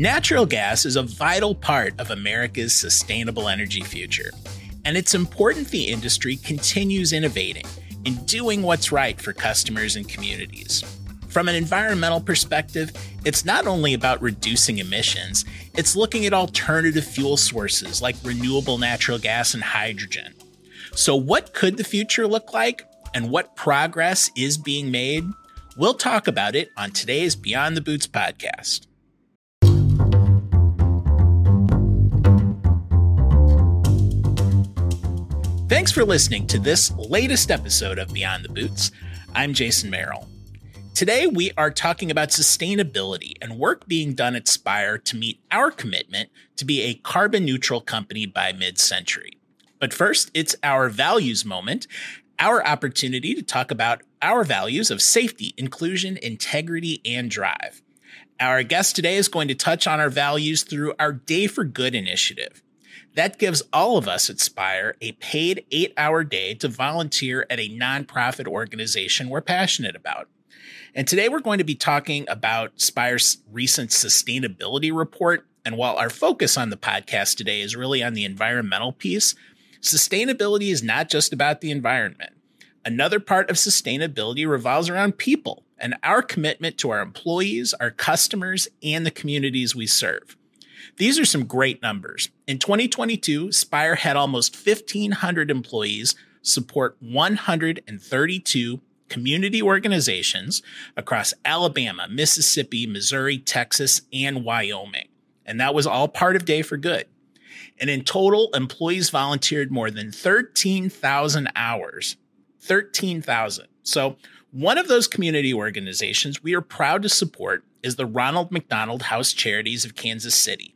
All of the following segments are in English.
Natural gas is a vital part of America's sustainable energy future, and it's important the industry continues innovating and doing what's right for customers and communities. From an environmental perspective, it's not only about reducing emissions, it's looking at alternative fuel sources like renewable natural gas and hydrogen. So, what could the future look like, and what progress is being made? We'll talk about it on today's Beyond the Boots podcast. Thanks for listening to this latest episode of Beyond the Boots. I'm Jason Merrill. Today, we are talking about sustainability and work being done at Spire to meet our commitment to be a carbon neutral company by mid century. But first, it's our values moment, our opportunity to talk about our values of safety, inclusion, integrity, and drive. Our guest today is going to touch on our values through our Day for Good initiative. That gives all of us at Spire a paid eight hour day to volunteer at a nonprofit organization we're passionate about. And today we're going to be talking about Spire's recent sustainability report. And while our focus on the podcast today is really on the environmental piece, sustainability is not just about the environment. Another part of sustainability revolves around people and our commitment to our employees, our customers, and the communities we serve. These are some great numbers. In 2022, Spire had almost 1,500 employees support 132 community organizations across Alabama, Mississippi, Missouri, Texas, and Wyoming. And that was all part of Day for Good. And in total, employees volunteered more than 13,000 hours. 13,000. So, one of those community organizations we are proud to support is the Ronald McDonald House Charities of Kansas City.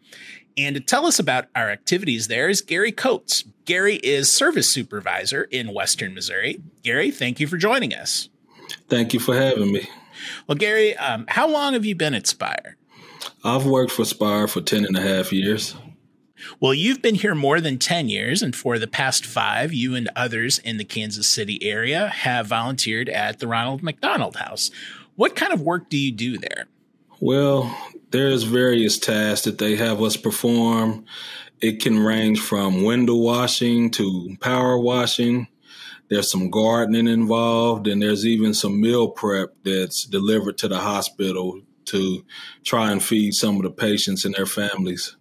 And to tell us about our activities there is Gary Coates. Gary is service supervisor in Western Missouri. Gary, thank you for joining us. Thank you for having me. Well, Gary, um, how long have you been at Spire? I've worked for Spire for 10 and a half years. Well, you've been here more than 10 years, and for the past five, you and others in the Kansas City area have volunteered at the Ronald McDonald House. What kind of work do you do there? Well, there's various tasks that they have us perform. It can range from window washing to power washing. There's some gardening involved, and there's even some meal prep that's delivered to the hospital to try and feed some of the patients and their families.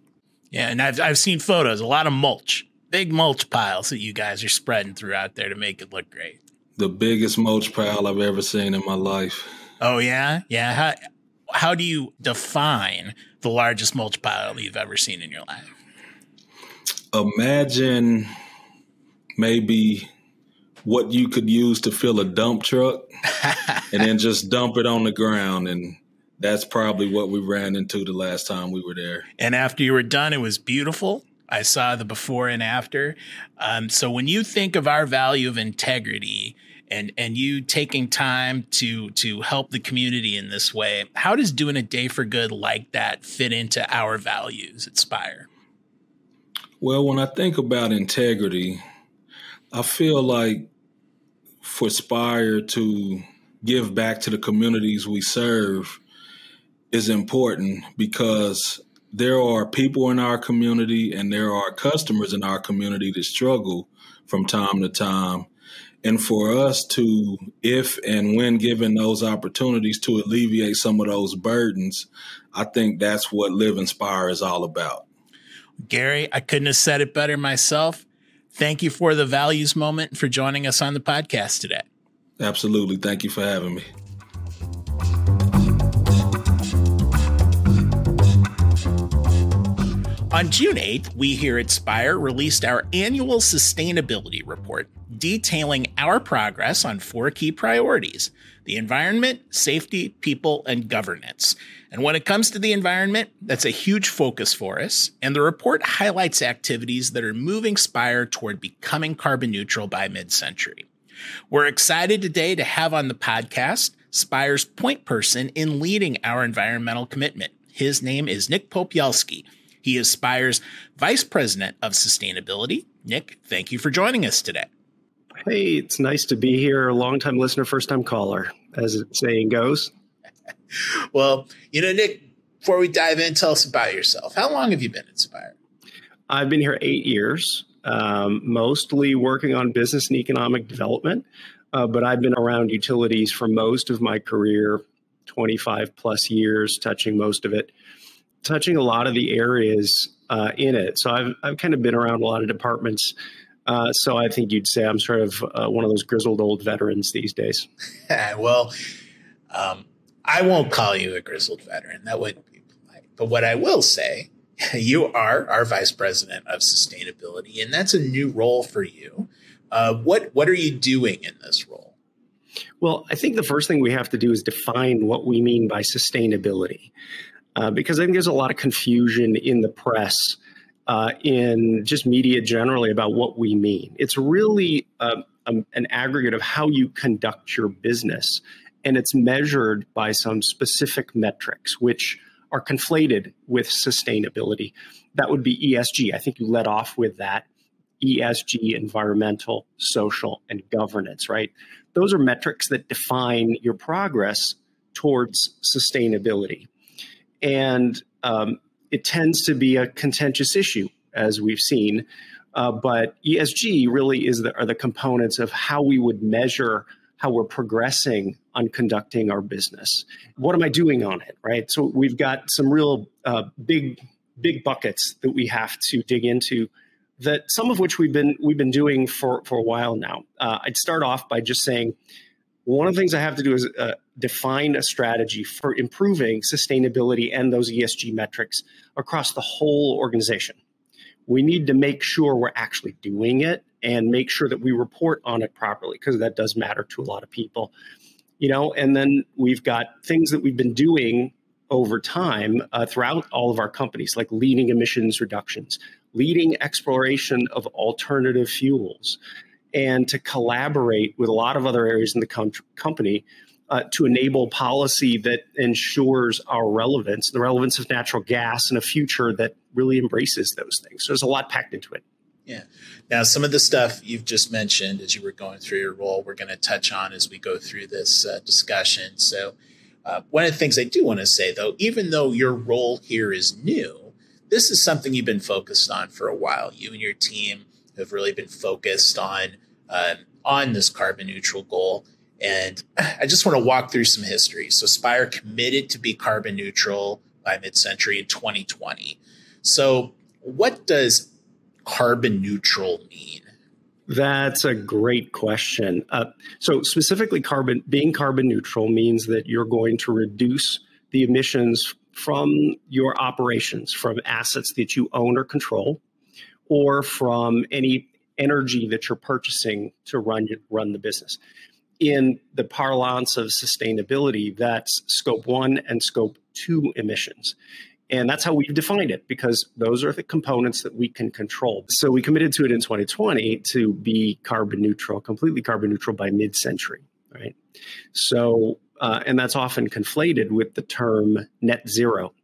Yeah, and I've I've seen photos, a lot of mulch, big mulch piles that you guys are spreading throughout there to make it look great. The biggest mulch pile I've ever seen in my life. Oh yeah, yeah. How, how do you define the largest mulch pile you've ever seen in your life? Imagine maybe what you could use to fill a dump truck and then just dump it on the ground and that's probably what we ran into the last time we were there. And after you were done, it was beautiful. I saw the before and after. Um, so when you think of our value of integrity, and and you taking time to to help the community in this way how does doing a day for good like that fit into our values at spire well when i think about integrity i feel like for spire to give back to the communities we serve is important because there are people in our community and there are customers in our community that struggle from time to time and for us to, if and when given those opportunities to alleviate some of those burdens, I think that's what Live Inspire is all about. Gary, I couldn't have said it better myself. Thank you for the values moment for joining us on the podcast today. Absolutely. Thank you for having me. On June 8th, we here at Spire released our annual sustainability report detailing our progress on four key priorities the environment, safety, people, and governance. And when it comes to the environment, that's a huge focus for us. And the report highlights activities that are moving Spire toward becoming carbon neutral by mid century. We're excited today to have on the podcast Spire's point person in leading our environmental commitment. His name is Nick Popielski. He is Spire's Vice President of Sustainability. Nick, thank you for joining us today. Hey, it's nice to be here. Long time listener, first time caller, as the saying goes. well, you know, Nick, before we dive in, tell us about yourself. How long have you been at Spire? I've been here eight years, um, mostly working on business and economic development. Uh, but I've been around utilities for most of my career 25 plus years, touching most of it, touching a lot of the areas uh, in it. So I've, I've kind of been around a lot of departments. Uh, so I think you'd say I'm sort of uh, one of those grizzled old veterans these days. well, um, I won't call you a grizzled veteran. That wouldn't be polite. But what I will say, you are our vice president of sustainability, and that's a new role for you. Uh, what what are you doing in this role? Well, I think the first thing we have to do is define what we mean by sustainability, uh, because I think there's a lot of confusion in the press, uh, in just media generally about what we mean. It's really um, um, an aggregate of how you conduct your business, and it's measured by some specific metrics, which are conflated with sustainability. That would be ESG. I think you led off with that. ESG, environmental, social, and governance, right? Those are metrics that define your progress towards sustainability. And um, it tends to be a contentious issue, as we've seen. Uh, but ESG really is the, are the components of how we would measure how we're progressing on conducting our business. What am I doing on it, right? So we've got some real uh, big, big buckets that we have to dig into that some of which we've been we've been doing for for a while now. Uh, I'd start off by just saying one of the things I have to do is uh, define a strategy for improving sustainability and those ESG metrics across the whole organization. We need to make sure we're actually doing it and make sure that we report on it properly because that does matter to a lot of people. You know, and then we've got things that we've been doing over time uh, throughout all of our companies, like leading emissions reductions, leading exploration of alternative fuels, and to collaborate with a lot of other areas in the com- company uh, to enable policy that ensures our relevance, the relevance of natural gas in a future that really embraces those things. So there's a lot packed into it. Yeah. Now, some of the stuff you've just mentioned as you were going through your role, we're going to touch on as we go through this uh, discussion. So, uh, one of the things I do want to say, though, even though your role here is new, this is something you've been focused on for a while. You and your team have really been focused on uh, on this carbon neutral goal. And I just want to walk through some history. So Spire committed to be carbon neutral by mid-century in 2020. So what does carbon neutral mean? That's a great question. Uh, so specifically, carbon being carbon neutral means that you're going to reduce the emissions from your operations, from assets that you own or control, or from any energy that you're purchasing to run run the business. In the parlance of sustainability, that's scope one and scope two emissions. And that's how we've defined it because those are the components that we can control. So we committed to it in 2020 to be carbon neutral, completely carbon neutral by mid century, right? So, uh, and that's often conflated with the term net zero.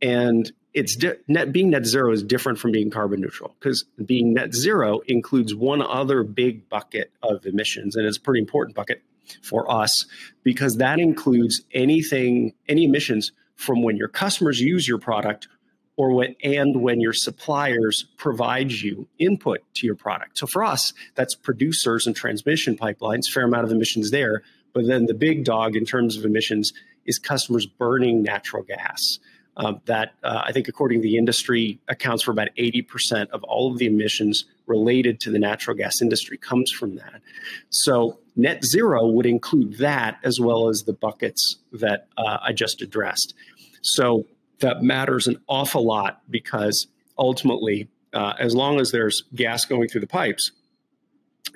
And it's di- net being net zero is different from being carbon neutral because being net zero includes one other big bucket of emissions, and it's a pretty important bucket for us because that includes anything, any emissions from when your customers use your product or when and when your suppliers provide you input to your product. So for us, that's producers and transmission pipelines, fair amount of emissions there. But then the big dog in terms of emissions is customers burning natural gas. Uh, that uh, I think, according to the industry, accounts for about 80% of all of the emissions related to the natural gas industry comes from that. So net zero would include that as well as the buckets that uh, I just addressed. So that matters an awful lot because ultimately, uh, as long as there's gas going through the pipes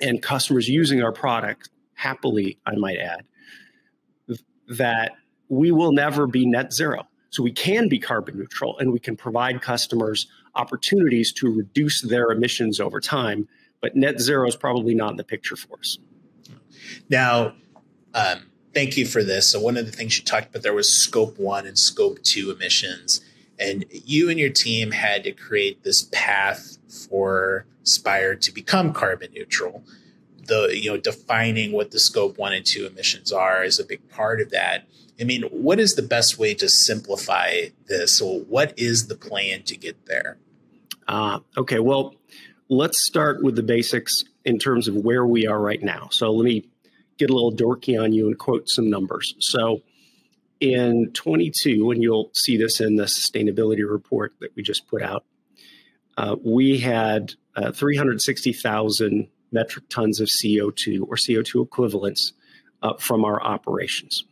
and customers using our product happily, I might add, that we will never be net zero. So we can be carbon neutral and we can provide customers opportunities to reduce their emissions over time. But net zero is probably not in the picture for us. Now, um, thank you for this. So one of the things you talked about there was scope one and scope two emissions. And you and your team had to create this path for Spire to become carbon neutral. The you know defining what the scope one and two emissions are is a big part of that. I mean, what is the best way to simplify this? Or what is the plan to get there? Uh, okay, well, let's start with the basics in terms of where we are right now. So let me get a little dorky on you and quote some numbers. So in 22, and you'll see this in the sustainability report that we just put out, uh, we had uh, 360,000 metric tons of CO2 or CO2 equivalents uh, from our operations.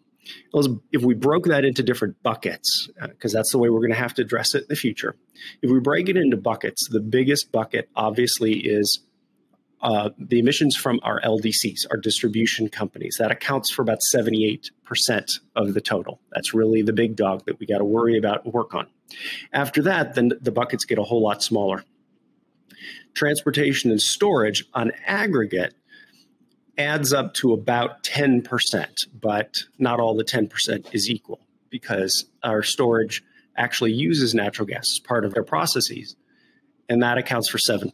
If we broke that into different buckets, because uh, that's the way we're going to have to address it in the future, if we break it into buckets, the biggest bucket obviously is uh, the emissions from our LDCs, our distribution companies. That accounts for about 78% of the total. That's really the big dog that we got to worry about and work on. After that, then the buckets get a whole lot smaller. Transportation and storage on aggregate adds up to about 10%, but not all the 10% is equal because our storage actually uses natural gas as part of their processes, and that accounts for 7%.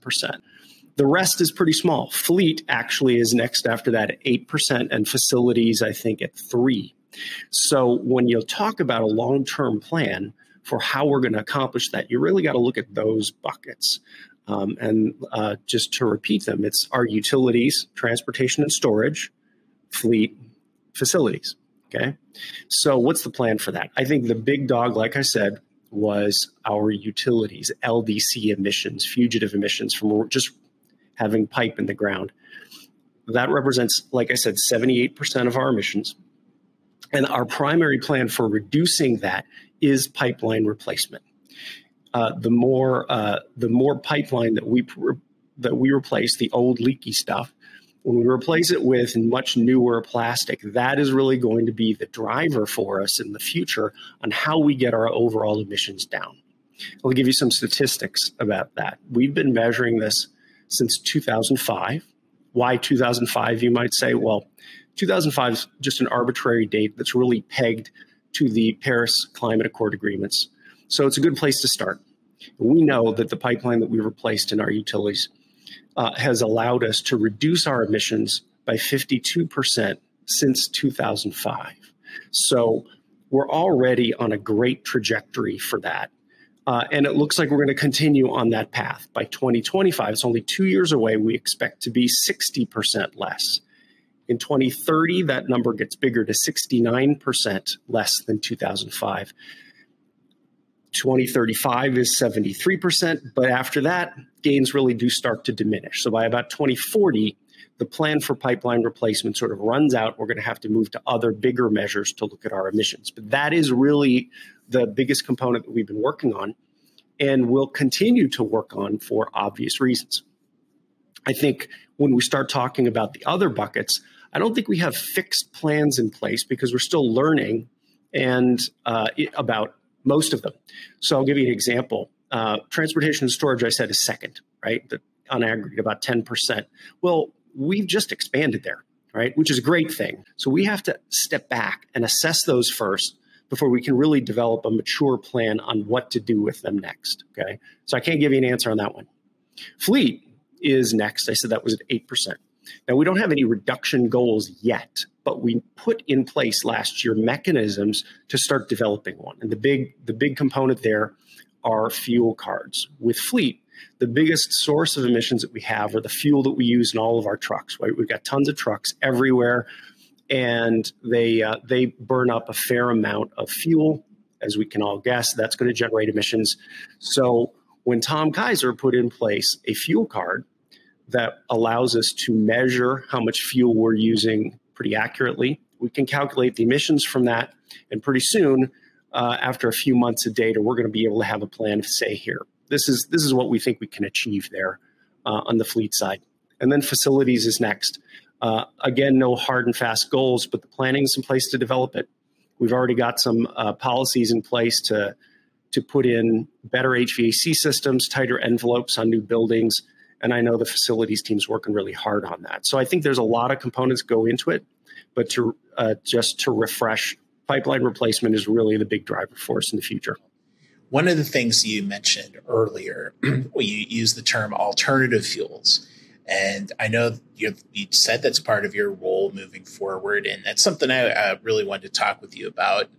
The rest is pretty small. Fleet actually is next after that at 8%, and facilities, I think, at 3 So when you talk about a long term plan for how we're going to accomplish that, you really got to look at those buckets. Um, and uh, just to repeat them, it's our utilities, transportation and storage, fleet, facilities. Okay. So, what's the plan for that? I think the big dog, like I said, was our utilities, LDC emissions, fugitive emissions from just having pipe in the ground. That represents, like I said, 78% of our emissions. And our primary plan for reducing that is pipeline replacement uh, the more uh, the more pipeline that we that we replace the old leaky stuff. When we replace it with much newer plastic, that is really going to be the driver for us in the future on how we get our overall emissions down. I'll give you some statistics about that. We've been measuring this since 2005. Why 2005, you might say? Well, 2005 is just an arbitrary date that's really pegged to the Paris Climate Accord agreements so it's a good place to start. We know that the pipeline that we replaced in our utilities uh, has allowed us to reduce our emissions by 52% since 2005. So we're already on a great trajectory for that. Uh, and it looks like we're going to continue on that path. By 2025, it's only two years away, we expect to be 60% less. In 2030, that number gets bigger to 69% less than 2005. 2035 is 73%, but after that, gains really do start to diminish. So by about 2040, the plan for pipeline replacement sort of runs out. We're going to have to move to other bigger measures to look at our emissions. But that is really the biggest component that we've been working on and will continue to work on for obvious reasons. I think when we start talking about the other buckets, I don't think we have fixed plans in place because we're still learning and uh, about most of them. So I'll give you an example. Uh, transportation and storage, I said, is second, right? The, on aggregate, about 10%. Well, we've just expanded there, right? Which is a great thing. So we have to step back and assess those first before we can really develop a mature plan on what to do with them next. Okay. So I can't give you an answer on that one. Fleet is next. I said that was at 8%. Now, we don't have any reduction goals yet, but we put in place last year mechanisms to start developing one. And the big, the big component there are fuel cards. With fleet, the biggest source of emissions that we have are the fuel that we use in all of our trucks. Right, we've got tons of trucks everywhere, and they uh, they burn up a fair amount of fuel, as we can all guess. That's going to generate emissions. So when Tom Kaiser put in place a fuel card that allows us to measure how much fuel we're using pretty accurately. We can calculate the emissions from that, and pretty soon, uh, after a few months of data, we're going to be able to have a plan to say here. This is this is what we think we can achieve there uh, on the fleet side, and then facilities is next. Uh, again, no hard and fast goals, but the planning is in place to develop it. We've already got some uh, policies in place to to put in better HVAC systems, tighter envelopes on new buildings, and I know the facilities team's working really hard on that. So I think there's a lot of components go into it, but to uh, just to refresh, pipeline replacement is really the big driver for us in the future. One of the things you mentioned earlier, you use the term alternative fuels, And I know you said that's part of your role moving forward, and that's something I uh, really wanted to talk with you about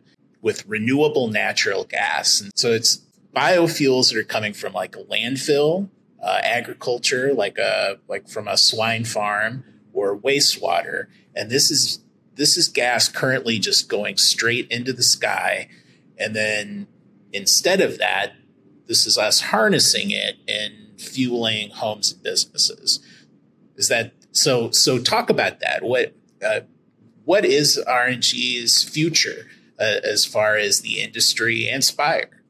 with renewable natural gas. And so it's biofuels that are coming from like a landfill, uh, agriculture, like a like from a swine farm or wastewater, and this is this is gas currently just going straight into the sky, and then instead of that, this is us harnessing it and fueling homes and businesses. Is that so? So talk about that. What uh, what is RNG's future uh, as far as the industry and Spire?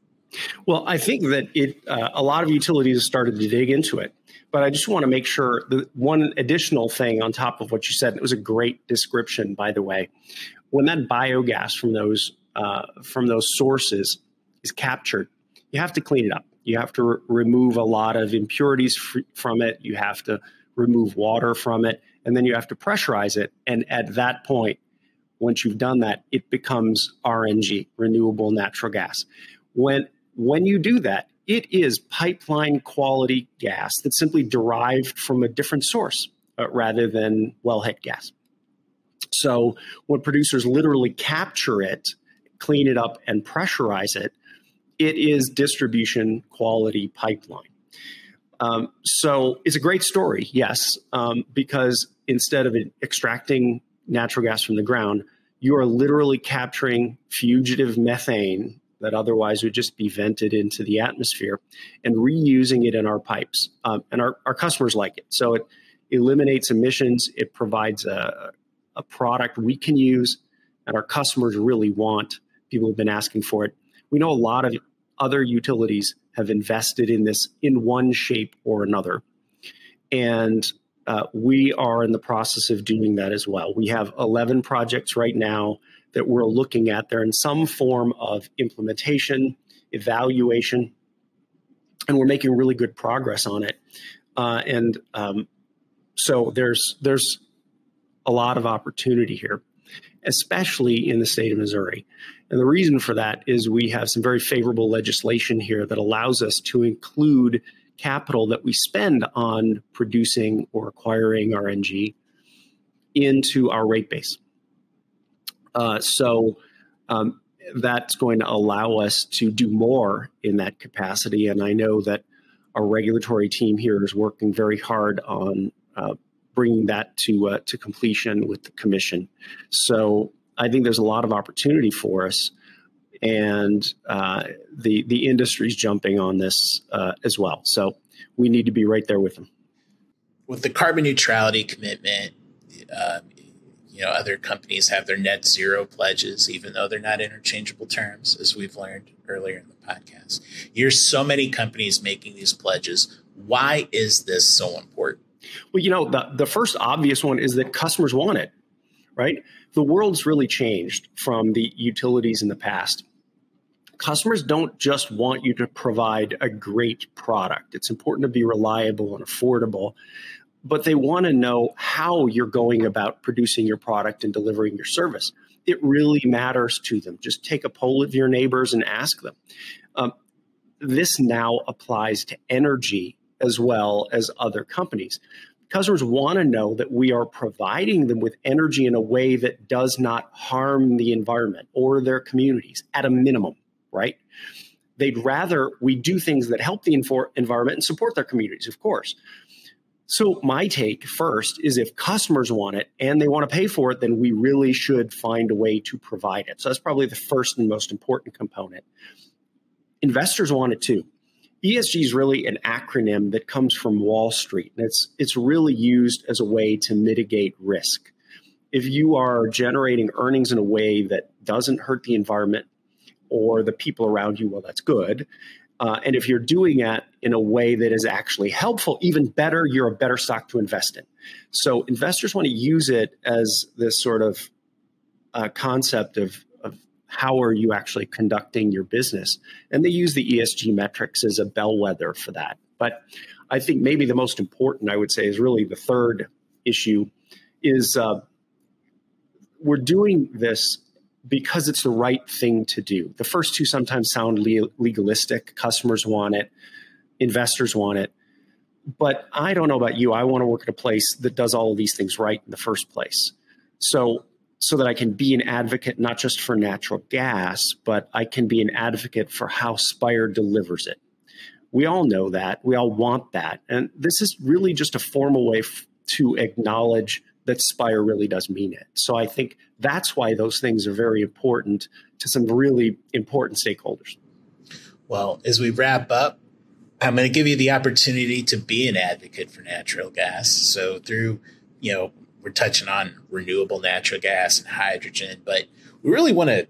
Well, I think that it uh, a lot of utilities have started to dig into it, but I just want to make sure that one additional thing on top of what you said. It was a great description, by the way. When that biogas from those uh, from those sources is captured, you have to clean it up. You have to re- remove a lot of impurities fr- from it. You have to remove water from it, and then you have to pressurize it. And at that point, once you've done that, it becomes RNG, renewable natural gas. When when you do that, it is pipeline quality gas that's simply derived from a different source uh, rather than wellhead gas. So when producers literally capture it, clean it up, and pressurize it, it is distribution quality pipeline. Um, so it's a great story, yes, um, because instead of extracting natural gas from the ground, you are literally capturing fugitive methane that otherwise would just be vented into the atmosphere and reusing it in our pipes. Um, and our, our customers like it. So it eliminates emissions, it provides a, a product we can use, and our customers really want. People have been asking for it. We know a lot of other utilities have invested in this in one shape or another. And uh, we are in the process of doing that as well. We have 11 projects right now that we're looking at. They're in some form of implementation, evaluation, and we're making really good progress on it. Uh, and um, so there's there's a lot of opportunity here, especially in the state of Missouri. And the reason for that is we have some very favorable legislation here that allows us to include capital that we spend on producing or acquiring RNG into our rate base. Uh, so um, that's going to allow us to do more in that capacity. And I know that our regulatory team here is working very hard on uh, bringing that to uh, to completion with the commission. So I think there's a lot of opportunity for us, and uh, the the industry's jumping on this uh, as well. So we need to be right there with them. With the carbon neutrality commitment, uh, you know other companies have their net zero pledges even though they're not interchangeable terms as we've learned earlier in the podcast. Here's so many companies making these pledges. Why is this so important? Well you know the, the first obvious one is that customers want it right? The world's really changed from the utilities in the past. Customers don't just want you to provide a great product. It's important to be reliable and affordable but they want to know how you're going about producing your product and delivering your service. It really matters to them. Just take a poll of your neighbors and ask them. Um, this now applies to energy as well as other companies. Customers want to know that we are providing them with energy in a way that does not harm the environment or their communities at a minimum, right? They'd rather we do things that help the environment and support their communities, of course. So, my take first is if customers want it and they want to pay for it, then we really should find a way to provide it. So, that's probably the first and most important component. Investors want it too. ESG is really an acronym that comes from Wall Street, and it's, it's really used as a way to mitigate risk. If you are generating earnings in a way that doesn't hurt the environment or the people around you, well, that's good. Uh, and if you're doing that in a way that is actually helpful, even better, you're a better stock to invest in. So investors want to use it as this sort of uh, concept of, of how are you actually conducting your business. And they use the ESG metrics as a bellwether for that. But I think maybe the most important, I would say, is really the third issue is uh, we're doing this because it's the right thing to do. The first two sometimes sound legalistic. Customers want it, investors want it. but I don't know about you. I want to work at a place that does all of these things right in the first place. So so that I can be an advocate not just for natural gas, but I can be an advocate for how Spire delivers it. We all know that. We all want that. And this is really just a formal way f- to acknowledge that Spire really does mean it. So I think that's why those things are very important to some really important stakeholders. Well, as we wrap up, I'm going to give you the opportunity to be an advocate for natural gas. So through, you know, we're touching on renewable natural gas and hydrogen, but we really want to,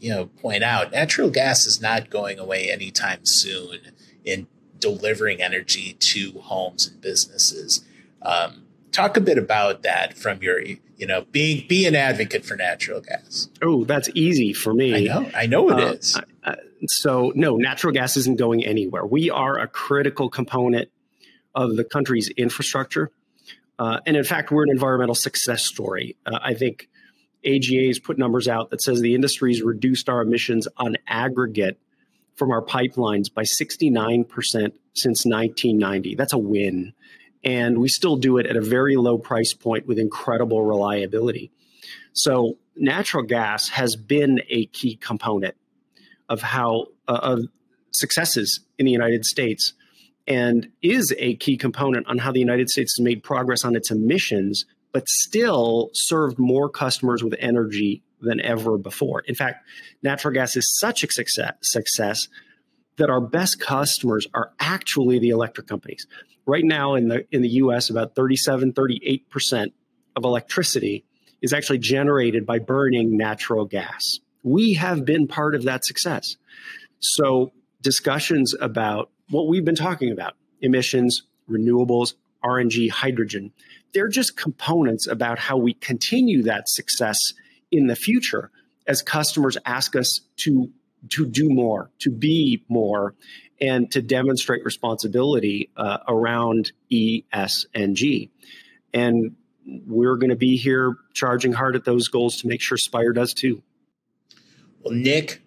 you know, point out natural gas is not going away anytime soon in delivering energy to homes and businesses. Um, talk a bit about that from your, you know, being be an advocate for natural gas. Oh, that's easy for me. I know, I know it uh, is. Uh, so no, natural gas isn't going anywhere. We are a critical component of the country's infrastructure. Uh, and in fact, we're an environmental success story. Uh, I think AGA has put numbers out that says the industry's reduced our emissions on aggregate from our pipelines by 69% since 1990. That's a win. And we still do it at a very low price point with incredible reliability. So, natural gas has been a key component of how uh, of successes in the United States and is a key component on how the United States has made progress on its emissions, but still served more customers with energy than ever before. In fact, natural gas is such a success, success that our best customers are actually the electric companies. Right now in the in the US about 37 38% of electricity is actually generated by burning natural gas. We have been part of that success. So discussions about what we've been talking about emissions, renewables, RNG, hydrogen. They're just components about how we continue that success in the future as customers ask us to, to do more, to be more, and to demonstrate responsibility uh, around E, S, and G. And we're going to be here charging hard at those goals to make sure Spire does too. Well, Nick,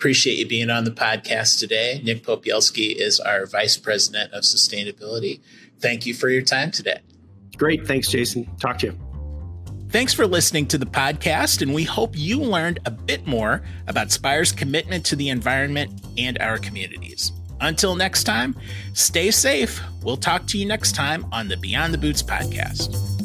Appreciate you being on the podcast today. Nick Popielski is our Vice President of Sustainability. Thank you for your time today. Great. Thanks, Jason. Talk to you. Thanks for listening to the podcast, and we hope you learned a bit more about Spire's commitment to the environment and our communities. Until next time, stay safe. We'll talk to you next time on the Beyond the Boots podcast.